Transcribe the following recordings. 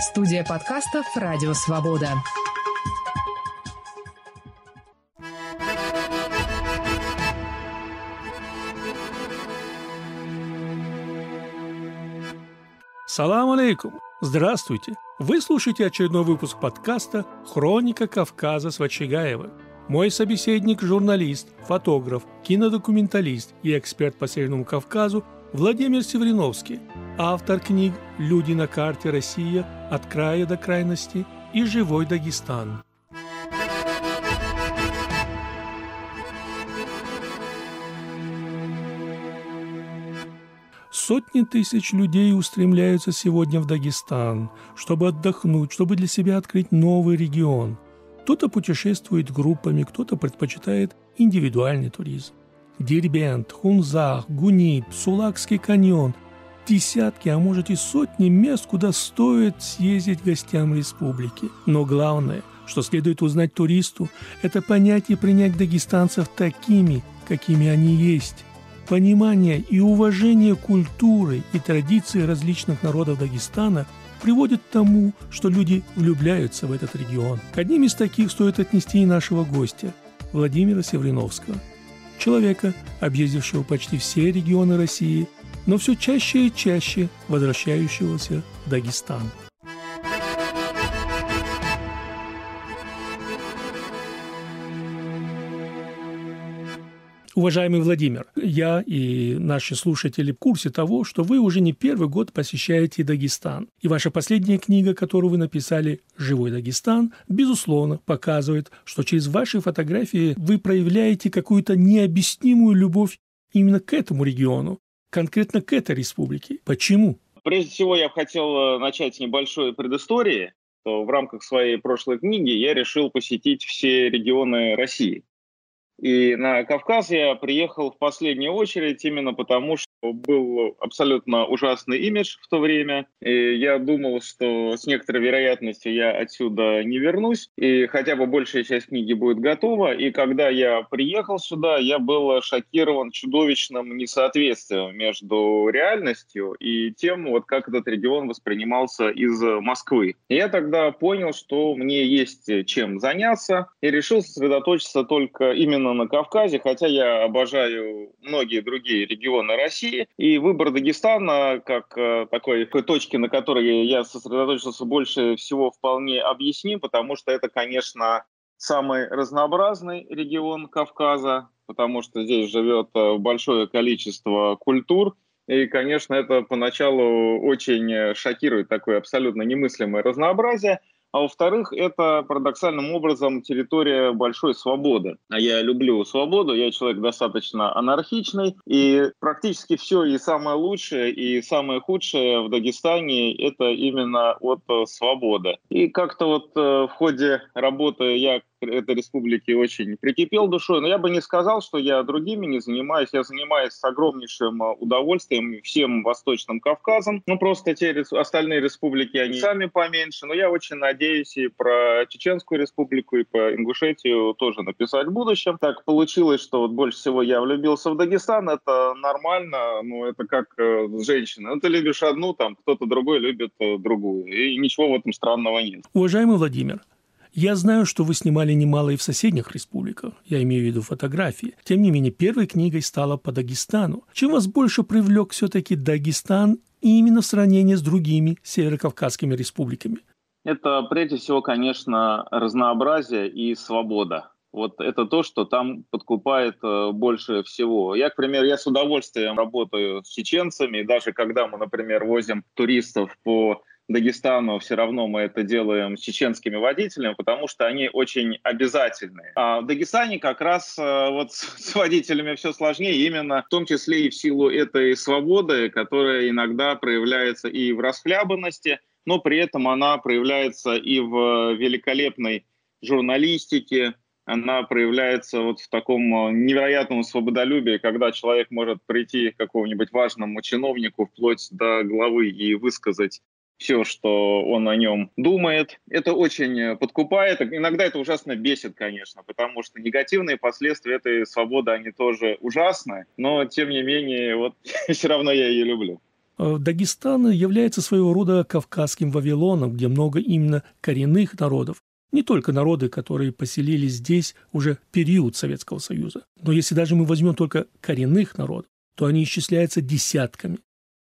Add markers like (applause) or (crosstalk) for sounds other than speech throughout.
Студия подкастов «Радио Свобода». Салам алейкум! Здравствуйте! Вы слушаете очередной выпуск подкаста «Хроника Кавказа» с Вачигаева. Мой собеседник – журналист, фотограф, кинодокументалист и эксперт по Северному Кавказу Владимир Севриновский, автор книг «Люди на карте Россия. От края до крайности» и «Живой Дагестан». Сотни тысяч людей устремляются сегодня в Дагестан, чтобы отдохнуть, чтобы для себя открыть новый регион. Кто-то путешествует группами, кто-то предпочитает индивидуальный туризм. Дербент, Хунзах, Гунип, Сулакский каньон – десятки, а может и сотни мест, куда стоит съездить гостям республики. Но главное, что следует узнать туристу, это понять и принять дагестанцев такими, какими они есть. Понимание и уважение культуры и традиций различных народов Дагестана приводит к тому, что люди влюбляются в этот регион. К одним из таких стоит отнести и нашего гостя, Владимира Севриновского – человека, объездившего почти все регионы России, но все чаще и чаще возвращающегося в Дагестан. Уважаемый Владимир, я и наши слушатели в курсе того, что вы уже не первый год посещаете Дагестан. И ваша последняя книга, которую вы написали «Живой Дагестан», безусловно, показывает, что через ваши фотографии вы проявляете какую-то необъяснимую любовь именно к этому региону, конкретно к этой республике. Почему? Прежде всего, я хотел э, начать с небольшой предыстории. В рамках своей прошлой книги я решил посетить все регионы России. И на Кавказ я приехал в последнюю очередь именно потому, что был абсолютно ужасный имидж в то время. И я думал, что с некоторой вероятностью я отсюда не вернусь, и хотя бы большая часть книги будет готова. И когда я приехал сюда, я был шокирован чудовищным несоответствием между реальностью и тем, вот как этот регион воспринимался из Москвы. И я тогда понял, что мне есть чем заняться, и решил сосредоточиться только именно на Кавказе, хотя я обожаю многие другие регионы России. И выбор Дагестана как э, такой, такой точки, на которой я сосредоточился больше всего, вполне объясним, потому что это, конечно, самый разнообразный регион Кавказа, потому что здесь живет э, большое количество культур, и, конечно, это поначалу очень шокирует такое абсолютно немыслимое разнообразие. А во-вторых, это парадоксальным образом территория большой свободы. А я люблю свободу, я человек достаточно анархичный, и практически все и самое лучшее, и самое худшее в Дагестане – это именно от свободы. И как-то вот э, в ходе работы я этой республики очень прикипел душой, но я бы не сказал, что я другими не занимаюсь. Я занимаюсь с огромнейшим э, удовольствием всем Восточным Кавказом. Ну, просто те остальные республики, они сами поменьше. Но я очень надеюсь и про Чеченскую республику, и по Ингушетию тоже написать в будущем. Так получилось, что вот больше всего я влюбился в Дагестан. Это нормально, но это как э, женщина. Ну, ты любишь одну, там кто-то другой любит э, другую. И ничего в этом странного нет. Уважаемый Владимир, я знаю, что вы снимали немало и в соседних республиках, я имею в виду фотографии. Тем не менее, первой книгой стала по Дагестану. Чем вас больше привлек все-таки Дагестан именно в сравнении с другими северокавказскими республиками? Это прежде всего, конечно, разнообразие и свобода. Вот это то, что там подкупает э, больше всего. Я, к примеру, я с удовольствием работаю с чеченцами, даже когда мы, например, возим туристов по Дагестану все равно мы это делаем с чеченскими водителями, потому что они очень обязательные. А в Дагестане как раз э, вот с водителями все сложнее, именно в том числе и в силу этой свободы, которая иногда проявляется и в расхлябанности, но при этом она проявляется и в великолепной журналистике, она проявляется вот в таком э, невероятном свободолюбии, когда человек может прийти к какому-нибудь важному чиновнику вплоть до главы и высказать все, что он о нем думает. Это очень э, подкупает. Иногда это ужасно бесит, конечно, потому что негативные последствия этой свободы, они тоже ужасны. Но, тем не менее, вот (laughs) все равно я ее люблю. Э, Дагестан является своего рода кавказским Вавилоном, где много именно коренных народов, не только народы, которые поселились здесь уже в период Советского Союза. Но если даже мы возьмем только коренных народов, то они исчисляются десятками.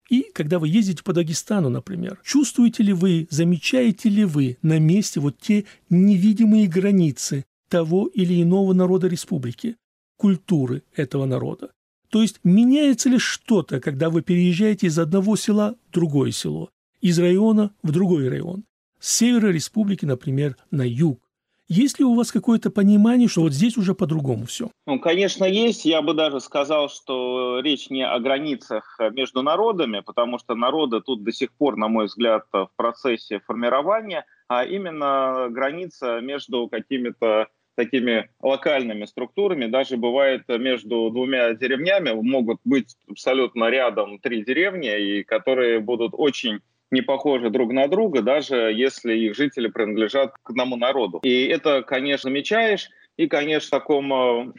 И когда вы ездите по Дагестану, например, чувствуете ли вы, замечаете ли вы на месте вот те невидимые границы того или иного народа республики, культуры этого народа? То есть меняется ли что-то, когда вы переезжаете из одного села в другое село, из района в другой район, с севера республики, например, на юг? Есть ли у вас какое-то понимание, что вот здесь уже по-другому все? Ну, конечно, есть. Я бы даже сказал, что речь не о границах между народами, потому что народы тут до сих пор, на мой взгляд, в процессе формирования, а именно граница между какими-то такими локальными структурами. Даже бывает между двумя деревнями могут быть абсолютно рядом три деревни, и которые будут очень не похожи друг на друга, даже если их жители принадлежат к одному народу. И это, конечно, замечаешь, и, конечно, в таком э,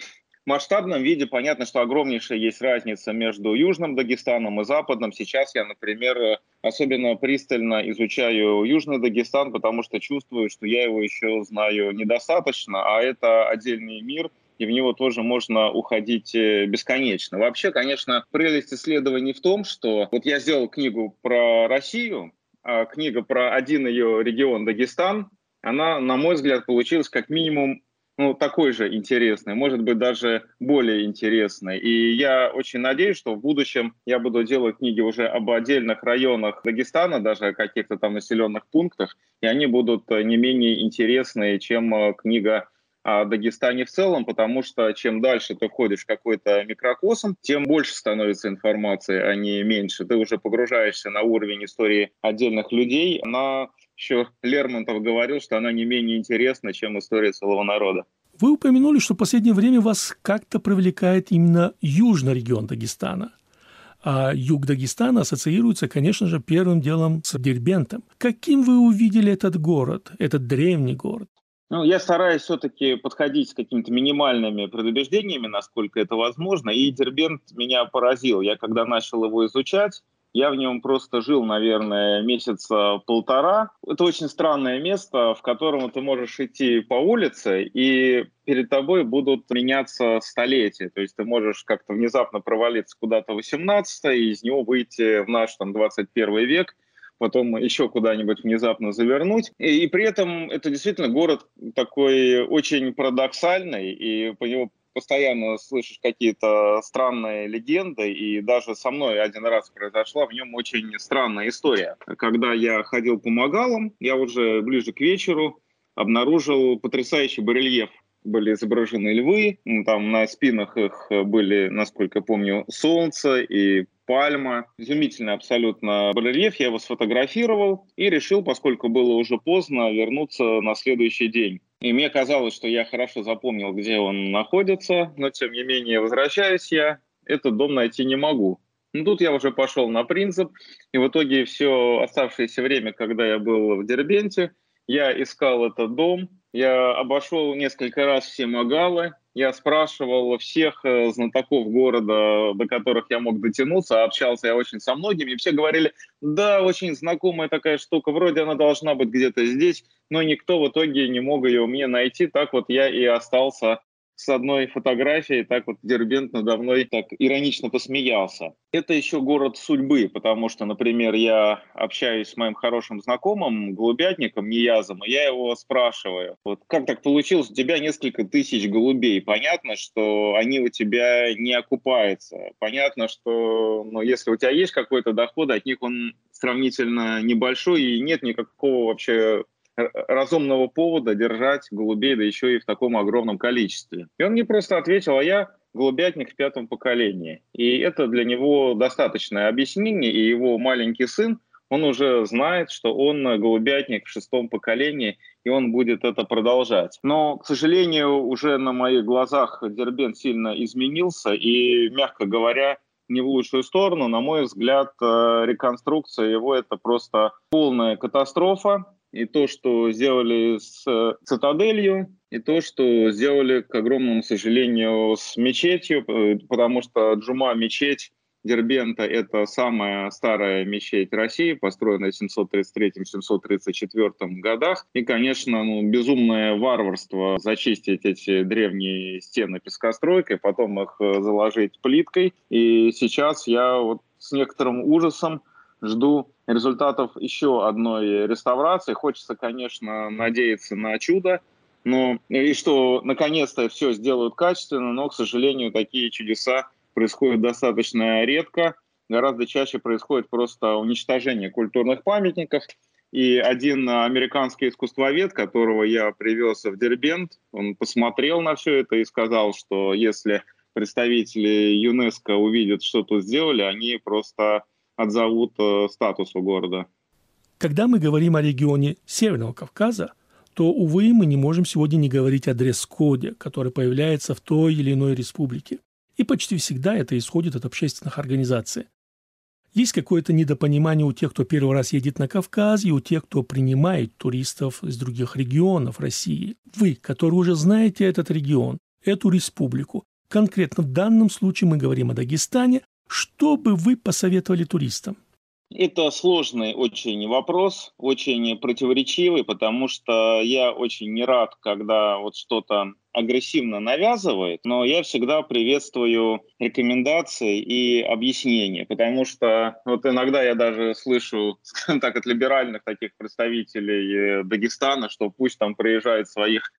масштабном виде понятно, что огромнейшая есть разница между Южным Дагестаном и Западным. Сейчас я, например, э, особенно пристально изучаю Южный Дагестан, потому что чувствую, что я его еще знаю недостаточно, а это отдельный мир, и в него тоже можно уходить э, бесконечно. Вообще, конечно, прелесть исследований в том, что вот я сделал книгу про Россию, а книга про один ее регион Дагестан, она, на мой взгляд, получилась как минимум ну, такой же интересный, может быть, даже более интересный. И я очень надеюсь, что в будущем я буду делать книги уже об отдельных районах Дагестана, даже о каких-то там населенных пунктах, и они будут э, не менее интересные, чем э, книга о Дагестане в целом, потому что чем дальше ты входишь в какой-то микрокосм, тем больше становится информации, а не меньше. Ты уже погружаешься на уровень истории отдельных людей. Она еще Лермонтов говорил, что она не менее интересна, чем история целого народа. Вы упомянули, что в последнее время вас как-то привлекает именно южный регион Дагестана. А юг Дагестана ассоциируется, конечно же, первым делом с Дербентом. Каким вы увидели этот город, этот древний город? Ну, я стараюсь все-таки подходить с какими-то минимальными предубеждениями, насколько это возможно. И Дербент меня поразил. Я когда начал его изучать, я в нем просто жил, наверное, месяца полтора. Это очень странное место, в котором ты можешь идти по улице, и перед тобой будут меняться столетия. То есть ты можешь как-то внезапно провалиться куда-то в 18 и из него выйти в наш там 21 век – потом еще куда-нибудь внезапно завернуть. И, и при этом это действительно город такой очень парадоксальный, и по нему постоянно слышишь какие-то странные легенды, и даже со мной один раз произошла в нем очень странная история. Когда я ходил по Магалам, я уже ближе к вечеру обнаружил потрясающий барельеф были изображены львы, там на спинах их были, насколько помню, солнце и пальма. Изумительный абсолютно барельеф. Я его сфотографировал и решил, поскольку было уже поздно, вернуться на следующий день. И мне казалось, что я хорошо запомнил, где он находится, но тем не менее возвращаюсь я, этот дом найти не могу. Ну, тут я уже пошел на принцип, и в итоге все оставшееся время, когда я был в Дербенте, я искал этот дом, я обошел несколько раз все Магалы, я спрашивал всех э, знатоков города, до которых я мог дотянуться, общался я очень со многими, и все говорили, да, очень знакомая такая штука, вроде она должна быть где-то здесь, но никто в итоге не мог ее мне найти, так вот я и остался с одной фотографией, так вот Дербент надо мной так иронично посмеялся. Это еще город судьбы, потому что, например, я общаюсь с моим хорошим знакомым, голубятником, Ниязом, и я его спрашиваю, вот как так получилось, у тебя несколько тысяч голубей, понятно, что они у тебя не окупаются, понятно, что ну, если у тебя есть какой-то доход, от них он сравнительно небольшой, и нет никакого вообще разумного повода держать голубей, да еще и в таком огромном количестве. И он мне просто ответил, а я голубятник в пятом поколении. И это для него достаточное объяснение, и его маленький сын, он уже знает, что он голубятник в шестом поколении, и он будет это продолжать. Но, к сожалению, уже на моих глазах Дербент сильно изменился, и, мягко говоря, не в лучшую сторону. На мой взгляд, э, реконструкция его – это просто полная катастрофа и то, что сделали с э, цитаделью, и то, что сделали, к огромному сожалению, с мечетью, потому что Джума мечеть Дербента – это самая старая мечеть России, построенная в 733-734 годах. И, конечно, ну, безумное варварство зачистить эти древние стены пескостройкой, потом их э, заложить плиткой. И сейчас я вот с некоторым ужасом жду результатов еще одной реставрации. Хочется, конечно, надеяться на чудо, но и что наконец-то все сделают качественно, но, к сожалению, такие чудеса происходит достаточно редко. Гораздо чаще происходит просто уничтожение культурных памятников. И один американский искусствовед, которого я привез в Дербент, он посмотрел на все это и сказал, что если представители ЮНЕСКО увидят, что тут сделали, они просто отзовут э, статус у города. Когда мы говорим о регионе Северного Кавказа, то, увы, мы не можем сегодня не говорить о дресс-коде, который появляется в той или иной республике. И почти всегда это исходит от общественных организаций. Есть какое-то недопонимание у тех, кто первый раз едет на Кавказ, и у тех, кто принимает туристов из других регионов России. Вы, которые уже знаете этот регион, эту республику, конкретно в данном случае мы говорим о Дагестане, что бы вы посоветовали туристам? Это сложный очень вопрос, очень противоречивый, потому что я очень не рад, когда вот что-то агрессивно навязывает, но я всегда приветствую рекомендации и объяснения, потому что вот иногда я даже слышу, (laughs) скажем так, от либеральных таких представителей э, Дагестана, что пусть там приезжают своих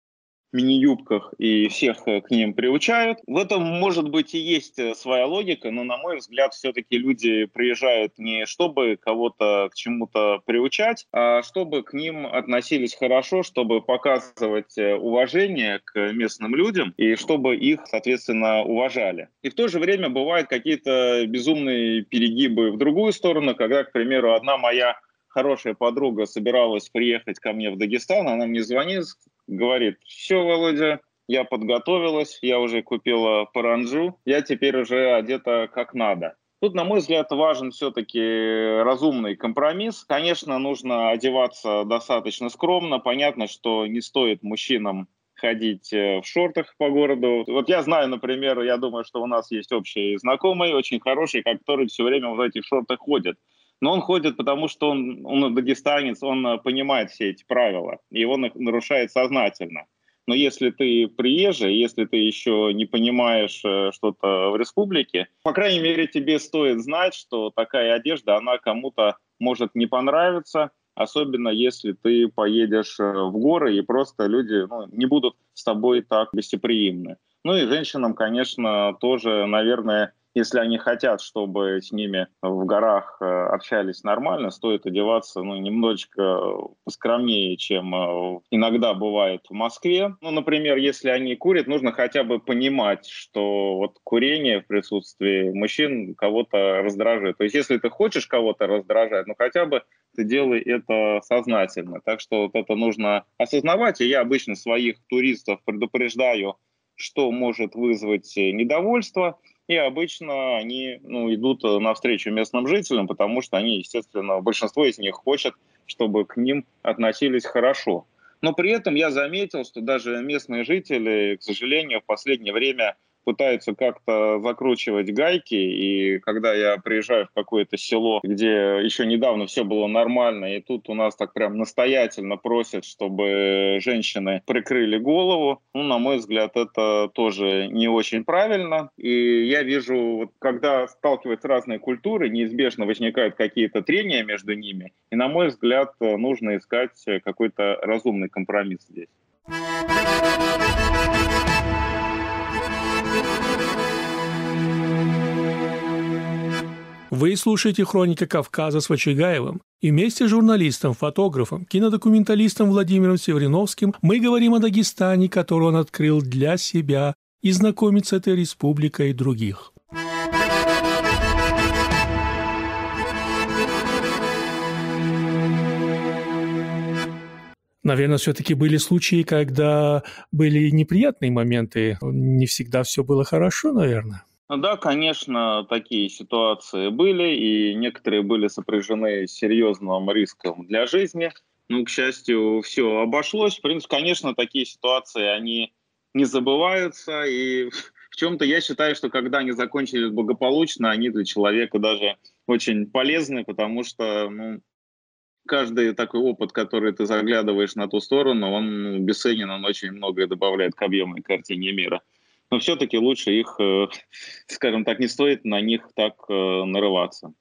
мини-юбках и всех э, к ним приучают. В этом, может быть, и есть э, своя логика, но, на мой взгляд, все-таки люди приезжают не чтобы кого-то к чему-то приучать, а чтобы к ним относились хорошо, чтобы показывать э, уважение к местным людям и чтобы их, соответственно, уважали. И в то же время бывают какие-то безумные перегибы в другую сторону, когда, к примеру, одна моя хорошая подруга собиралась приехать ко мне в Дагестан, она мне звонит, говорит, все, Володя, я подготовилась, я уже купила паранджу, я теперь уже одета как надо. Тут, на мой взгляд, важен все-таки разумный компромисс. Конечно, нужно одеваться достаточно скромно. Понятно, что не стоит мужчинам ходить э, в шортах по городу. Вот я знаю, например, я думаю, что у нас есть общий знакомый, очень хороший, который все время в этих шортах ходит. Но он ходит, потому что он, он дагестанец, он э, понимает все эти правила, и он их нарушает сознательно. Но если ты приезжий, если ты еще не понимаешь э, что-то в республике, по крайней мере, тебе стоит знать, что такая одежда, она кому-то может не понравиться, особенно если ты поедешь э, в горы, и просто люди ну, не будут с тобой так гостеприимны. Ну и женщинам, конечно, тоже, наверное, если они хотят, чтобы с ними в горах э, общались нормально, стоит одеваться ну, немножечко скромнее, чем э, иногда бывает в Москве. Ну, например, если они курят, нужно хотя бы понимать, что вот курение в присутствии мужчин кого-то раздражает. То есть если ты хочешь кого-то раздражать, ну хотя бы ты делай это сознательно. Так что вот это нужно осознавать. И я обычно своих туристов предупреждаю, что может вызвать недовольство – и обычно они ну, идут э, навстречу местным жителям, потому что они, естественно, большинство из них хочет, чтобы к ним относились хорошо. Но при этом я заметил, что даже местные жители, к сожалению, в последнее время пытаются как-то закручивать гайки, и когда я приезжаю в какое-то село, где еще недавно все было нормально, и тут у нас так прям настоятельно просят, чтобы женщины прикрыли голову, ну, на мой взгляд, это тоже не очень правильно. И я вижу, вот, когда сталкиваются разные культуры, неизбежно возникают какие-то трения между ними, и, на мой взгляд, нужно искать какой-то разумный компромисс здесь. Вы слушаете «Хроника Кавказа» с Вачигаевым. И вместе с журналистом, фотографом, кинодокументалистом Владимиром Севериновским мы говорим о Дагестане, который он открыл для себя, и знакомит с этой республикой и других. Наверное, все-таки были случаи, когда были неприятные моменты. Не всегда все было хорошо, наверное. Ну да, конечно, такие ситуации были, и некоторые были сопряжены с серьезным риском для жизни. Ну, к счастью, все обошлось. В принципе, конечно, такие ситуации, они не забываются, и (laughs) в чем-то я считаю, что когда они закончились благополучно, они для человека даже очень полезны, потому что ну, каждый такой опыт, который ты заглядываешь на ту сторону, он ну, бесценен, он очень многое добавляет к объемной картине мира. Но все-таки лучше их, э, (laughs) скажем так, не стоит на них так э, нарываться.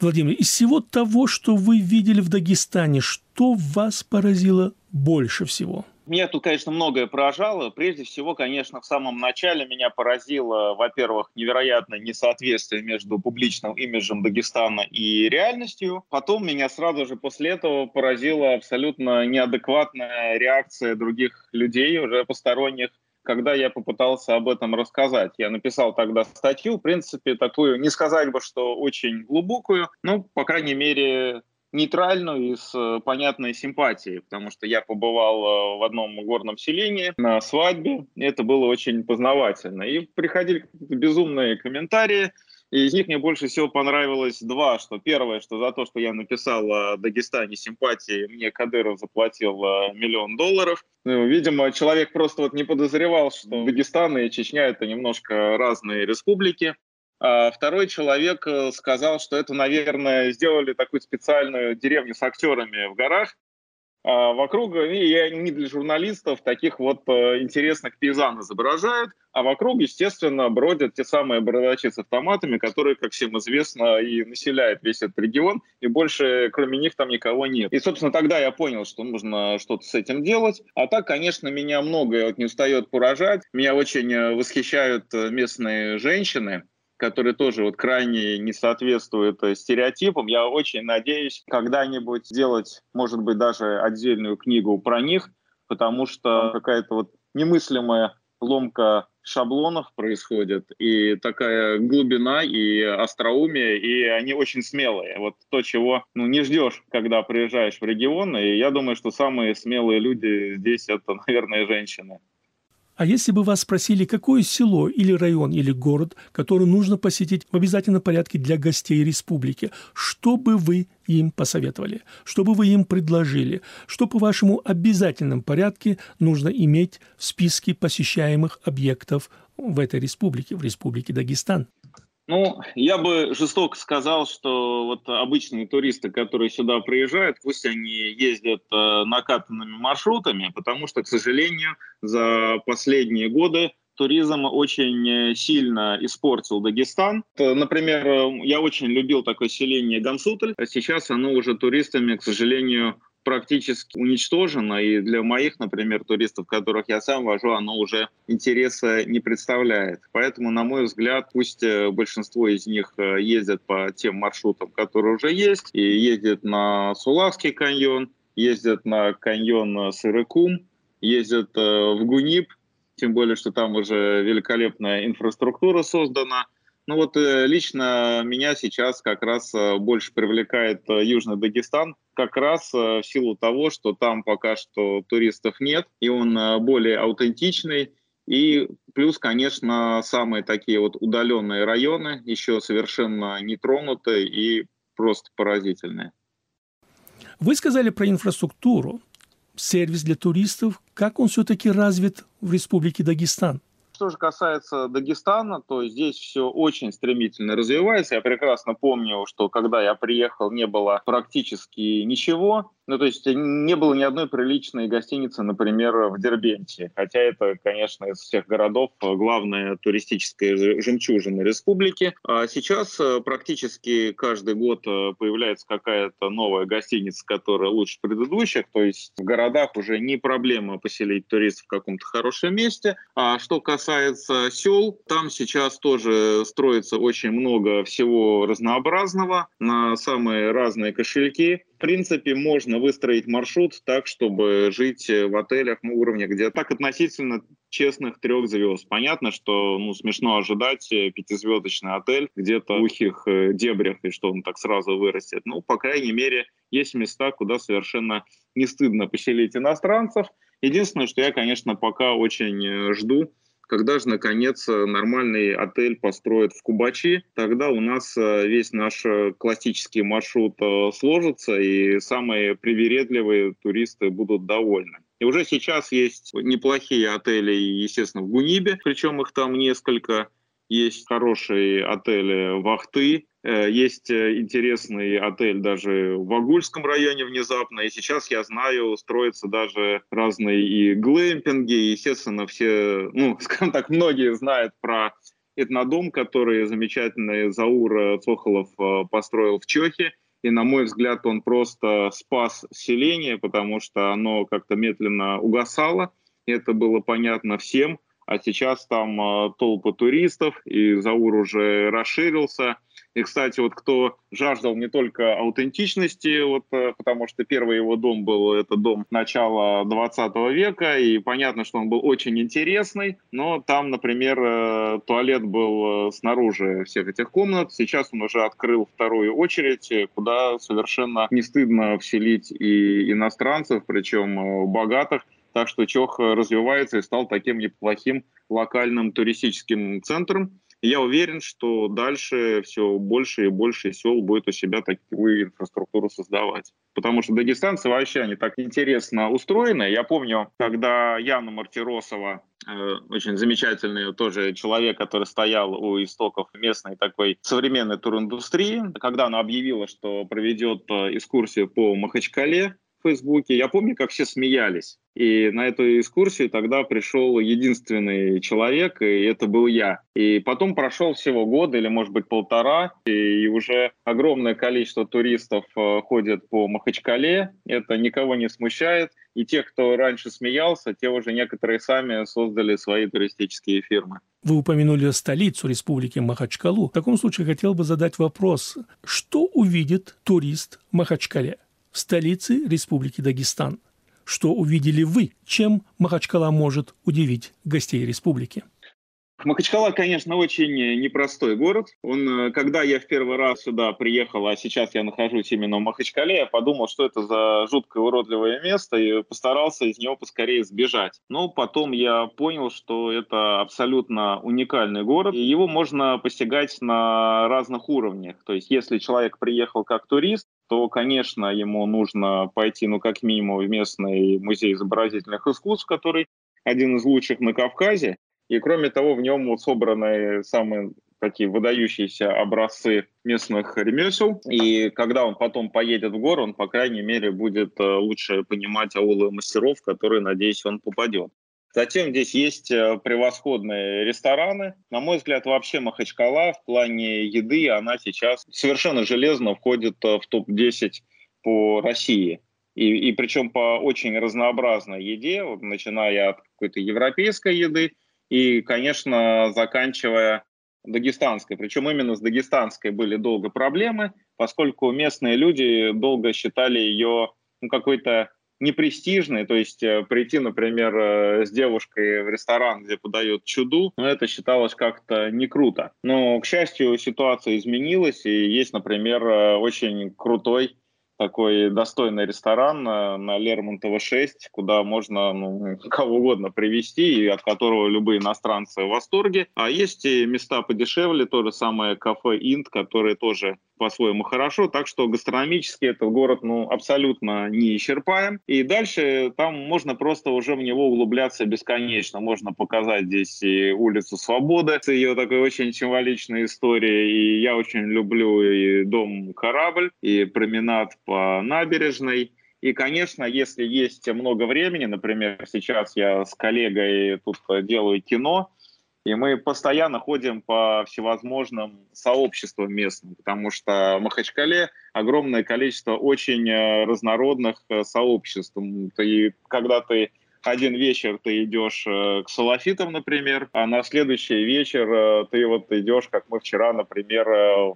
Владимир, из всего того, что вы видели в Дагестане, что вас поразило больше всего? Меня тут, конечно, многое поражало. Прежде всего, конечно, в самом начале меня поразило, во-первых, невероятное несоответствие между публичным имиджем Дагестана и реальностью. Потом меня сразу же после этого поразила абсолютно неадекватная реакция других людей, уже посторонних, когда я попытался об этом рассказать. Я написал тогда статью, в принципе, такую, не сказать бы, что очень глубокую, но, по крайней мере, нейтральную и с э, понятной симпатией, потому что я побывал э, в одном горном селении на свадьбе, это было очень познавательно. И приходили безумные комментарии, и из них мне больше всего понравилось два. Что первое, что за то, что я написал о Дагестане симпатии, мне Кадыров заплатил э, миллион долларов. Ну, видимо, человек просто вот не подозревал, что Дагестан и Чечня — это немножко разные республики. А второй человек э, сказал, что это, наверное, сделали такую специальную деревню с актерами в горах. А вокруг, и не для журналистов, таких вот э, интересных пейзан изображают, а вокруг, естественно, бродят те самые бородачи с автоматами, которые, как всем известно, и населяют весь этот регион, и больше кроме них там никого нет. И, собственно, тогда я понял, что нужно что-то с этим делать. А так, конечно, меня многое вот не устает поражать. Меня очень э, восхищают местные женщины, которые тоже вот крайне не соответствуют э, стереотипам. Я очень надеюсь когда-нибудь сделать, может быть, даже отдельную книгу про них, потому что какая-то вот немыслимая ломка шаблонов происходит, и такая глубина и остроумие, и они очень смелые. Вот то, чего ну, не ждешь, когда приезжаешь в регион, и я думаю, что самые смелые люди здесь это, наверное, женщины. А если бы вас спросили, какое село или район или город, который нужно посетить в обязательном порядке для гостей республики, что бы вы им посоветовали? Что бы вы им предложили? Что по вашему обязательном порядке нужно иметь в списке посещаемых объектов в этой республике, в республике Дагестан? Ну, я бы жестоко сказал, что вот обычные туристы, которые сюда приезжают, пусть они ездят э, накатанными маршрутами, потому что, к сожалению, за последние годы туризм очень э, сильно испортил Дагестан. Например, э, я очень любил такое селение Гансутль, а сейчас оно уже туристами, к сожалению, практически уничтожено, и для моих, например, туристов, которых я сам вожу, оно уже интереса не представляет. Поэтому, на мой взгляд, пусть э, большинство из них э, ездят по тем маршрутам, которые уже есть, и ездят на Сулавский каньон, ездят на каньон Сырыкум, ездят э, в Гунип, тем более, что там уже великолепная инфраструктура создана – ну вот э, лично меня сейчас как раз э, больше привлекает э, Южный Дагестан, как раз в силу того, что там пока что туристов нет, и он более аутентичный, и плюс, конечно, самые такие вот удаленные районы еще совершенно не тронуты и просто поразительные. Вы сказали про инфраструктуру, сервис для туристов. Как он все-таки развит в Республике Дагестан? Что же касается Дагестана, то здесь все очень стремительно развивается. Я прекрасно помню, что когда я приехал, не было практически ничего. Ну, то есть не было ни одной приличной гостиницы, например, в Дербенте. Хотя это, конечно, из всех городов главная туристическая жемчужина республики. А сейчас э, практически каждый год э, появляется какая-то новая гостиница, которая лучше предыдущих. То есть в городах уже не проблема поселить туристов в каком-то хорошем месте. А что касается сел, там сейчас тоже строится очень много всего разнообразного на самые разные кошельки в принципе, можно выстроить маршрут так, чтобы жить в отелях на уровне где так относительно честных трех звезд. Понятно, что ну, смешно ожидать э, пятизвездочный отель где-то в ухих э, дебрях, и что он так сразу вырастет. Ну, по крайней мере, есть места, куда совершенно не стыдно поселить иностранцев. Единственное, что я, конечно, пока очень э, жду, когда же, наконец, нормальный отель построят в Кубачи, тогда у нас весь наш классический маршрут сложится, и самые привередливые туристы будут довольны. И уже сейчас есть неплохие отели, естественно, в Гунибе, причем их там несколько. Есть хорошие отели в Ахты, э, есть э, интересный отель даже в Агульском районе внезапно. И сейчас, я знаю, строятся даже разные и глэмпинги. И, естественно, все, ну, (laughs) скажем так, многие знают про этнодом, который замечательный Заур Цохолов э, построил в Чехии. И, на мой взгляд, он просто спас селение, потому что оно как-то медленно угасало. Это было понятно всем. А сейчас там э, толпа туристов, и Заур уже расширился. И, кстати, вот кто жаждал не только аутентичности, вот, э, потому что первый его дом был, это дом начала 20 века, и понятно, что он был очень интересный, но там, например, э, туалет был э, снаружи всех этих комнат. Сейчас он уже открыл вторую очередь, куда совершенно не стыдно вселить и иностранцев, причем богатых, так что Чох развивается и стал таким неплохим локальным туристическим центром я уверен, что дальше все больше и больше сел будет у себя такую инфраструктуру создавать. Потому что дагестанцы вообще, они так интересно устроены. Я помню, когда Яна Мартиросова, э, очень замечательный тоже человек, который стоял у истоков местной такой современной туриндустрии, когда она объявила, что проведет э, экскурсию по Махачкале, в Фейсбуке. Я помню, как все смеялись. И на эту экскурсию тогда пришел единственный человек, и это был я. И потом прошел всего год или, может быть, полтора, и уже огромное количество туристов э, ходят по Махачкале. Это никого не смущает. И те, кто раньше смеялся, те уже некоторые сами создали свои туристические фирмы. Вы упомянули столицу республики Махачкалу. В таком случае хотел бы задать вопрос. Что увидит турист в Махачкале? Столицы Республики Дагестан. Что увидели вы? Чем Махачкала может удивить гостей республики? Махачкала, конечно, очень непростой город. Он, э, когда я в первый раз сюда приехал, а сейчас я нахожусь именно в Махачкале, я подумал, что это за жуткое уродливое место, и постарался из него поскорее сбежать. Но потом я понял, что это абсолютно уникальный город, и его можно постигать на разных уровнях. То есть, если человек приехал как турист, то, конечно, ему нужно пойти, ну, как минимум, в местный музей изобразительных искусств, который один из лучших на Кавказе. И кроме того, в нем вот собраны самые такие выдающиеся образцы местных ремесел. И когда он потом поедет в гору, он, по крайней мере, будет э, лучше понимать аулы мастеров, в которые, надеюсь, он попадет. Затем здесь есть э, превосходные рестораны. На мой взгляд, вообще Махачкала в плане еды, она сейчас совершенно железно входит э, в топ-10 по России. И, и причем по очень разнообразной еде, вот, начиная от какой-то европейской еды, и, конечно, заканчивая дагестанской. Причем именно с дагестанской были долго проблемы, поскольку местные люди долго считали ее ну, какой-то непрестижной, то есть э, прийти, например, э, с девушкой в ресторан, где подают чуду, ну, это считалось как-то не круто. Но, к счастью, ситуация изменилась, и есть, например, э, очень крутой такой достойный ресторан на, на Лермонтова 6, куда можно ну, (laughs) кого угодно привести, и от которого любые иностранцы в восторге. А есть и места подешевле, то же самое кафе «Инт», которые тоже по-своему хорошо, так что гастрономически этот город ну, абсолютно не исчерпаем. И дальше там можно просто уже в него углубляться бесконечно. Можно показать здесь и улицу Свободы с ее такой очень символичной историей. И я очень люблю и дом Корабль, и променад по набережной. И, конечно, если есть много времени, например, сейчас я с коллегой тут делаю кино, и мы постоянно ходим по всевозможным сообществам местным, потому что в Махачкале огромное количество очень э, разнородных э, сообществ. И когда ты один вечер ты идешь э, к салафитам, например, а на следующий вечер ты вот идешь, как мы вчера, например,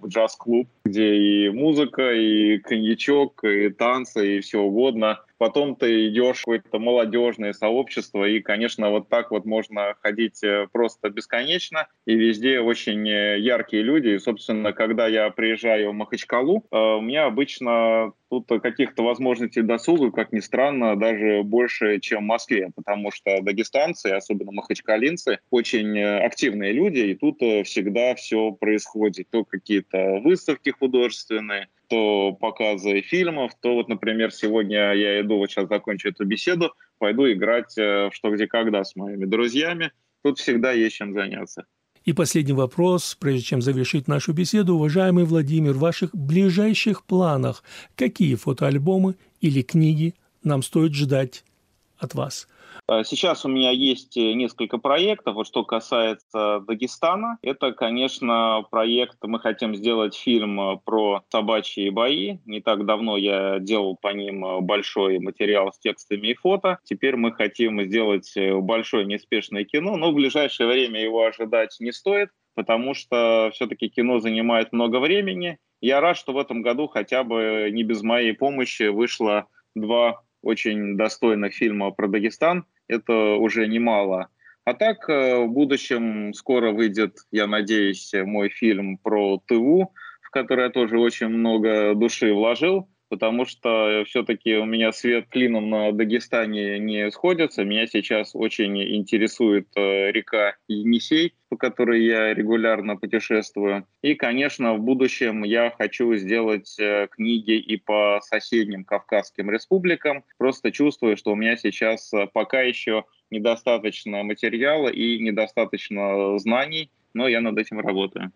в джаз-клуб, где и музыка, и коньячок, и танцы, и все угодно потом ты идешь в какое-то молодежное сообщество, и, конечно, вот так вот можно ходить э, просто бесконечно, и везде очень э, яркие люди. И, собственно, когда я приезжаю в Махачкалу, э, у меня обычно тут каких-то возможностей досуга, как ни странно, даже больше, чем в Москве, потому что дагестанцы, особенно махачкалинцы, очень активные люди, и тут всегда все происходит. То какие-то выставки художественные, то показы фильмов, то вот, например, сегодня я иду, вот сейчас закончу эту беседу, пойду играть в «Что, где, когда» с моими друзьями. Тут всегда есть чем заняться. И последний вопрос, прежде чем завершить нашу беседу. Уважаемый Владимир, в ваших ближайших планах какие фотоальбомы или книги нам стоит ждать от вас? Э, сейчас у меня есть э, несколько проектов. Вот что касается Дагестана, это, конечно, проект, мы хотим сделать фильм э, про собачьи бои. Не так давно я делал по ним большой материал с текстами и фото. Теперь мы хотим сделать большое неспешное кино, но в ближайшее время его ожидать не стоит, потому что все-таки кино занимает много времени. Я рад, что в этом году хотя бы не без моей помощи вышло два очень достойных фильма про Дагестан это уже немало. А так, э, в будущем скоро выйдет, я надеюсь, мой фильм про ТУ, в который я тоже очень много души вложил потому что все-таки у меня свет клином на Дагестане не сходится. Меня сейчас очень интересует э, река Енисей, по которой я регулярно путешествую. И, конечно, в будущем я хочу сделать э, книги и по соседним Кавказским республикам. Просто чувствую, что у меня сейчас э, пока еще недостаточно материала и недостаточно знаний, но я над этим работаю.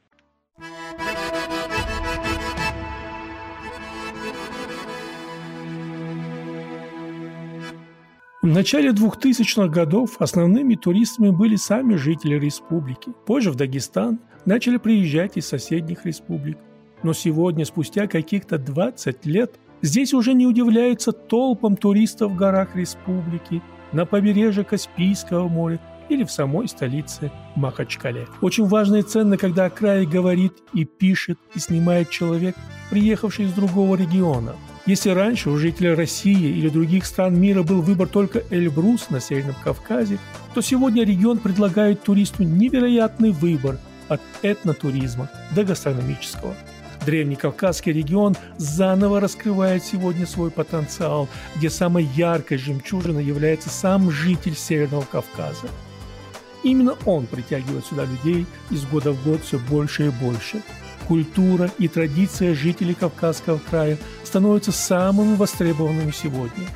В начале 2000-х годов основными туристами были сами жители республики. Позже в Дагестан начали приезжать из соседних республик. Но сегодня, спустя каких-то 20 лет, здесь уже не удивляются толпам туристов в горах республики, на побережье Каспийского моря или в самой столице Махачкале. Очень важно и ценно, когда о крае говорит и пишет и снимает человек, приехавший из другого региона – если раньше у жителей России или других стран мира был выбор только Эльбрус на Северном Кавказе, то сегодня регион предлагает туристу невероятный выбор от этнотуризма до гастрономического. Древний Кавказский регион заново раскрывает сегодня свой потенциал, где самой яркой жемчужиной является сам житель Северного Кавказа. Именно он притягивает сюда людей из года в год все больше и больше – культура и традиция жителей Кавказского края становятся самыми востребованными сегодня.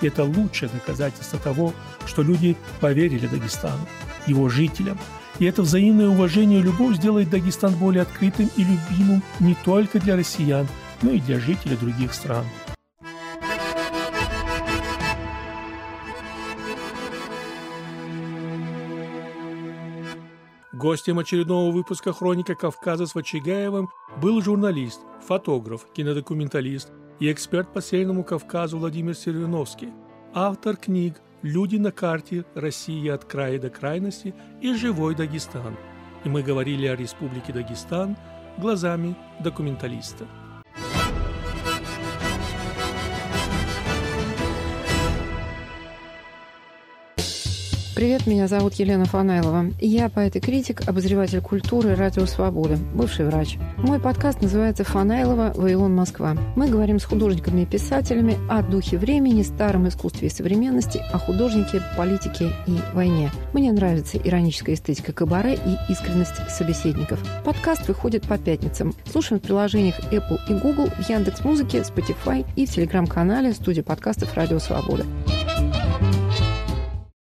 И это лучшее доказательство того, что люди поверили Дагестану, его жителям. И это взаимное уважение и любовь сделает Дагестан более открытым и любимым не только для россиян, но и для жителей других стран. Гостем очередного выпуска «Хроника Кавказа» с Вачигаевым был журналист, фотограф, кинодокументалист и эксперт по Северному Кавказу Владимир Сервиновский, автор книг «Люди на карте. Россия от края до крайности» и «Живой Дагестан». И мы говорили о Республике Дагестан глазами документалиста. Привет, меня зовут Елена Фанайлова. Я поэт и критик, обозреватель культуры «Радио Свобода», бывший врач. Мой подкаст называется «Фанайлова. Вавилон. Москва». Мы говорим с художниками и писателями о духе времени, старом искусстве и современности, о художнике, политике и войне. Мне нравится ироническая эстетика кабаре и искренность собеседников. Подкаст выходит по пятницам. Слушаем в приложениях Apple и Google, в Яндекс.Музыке, Spotify и в телеграм-канале студии подкастов «Радио Свобода».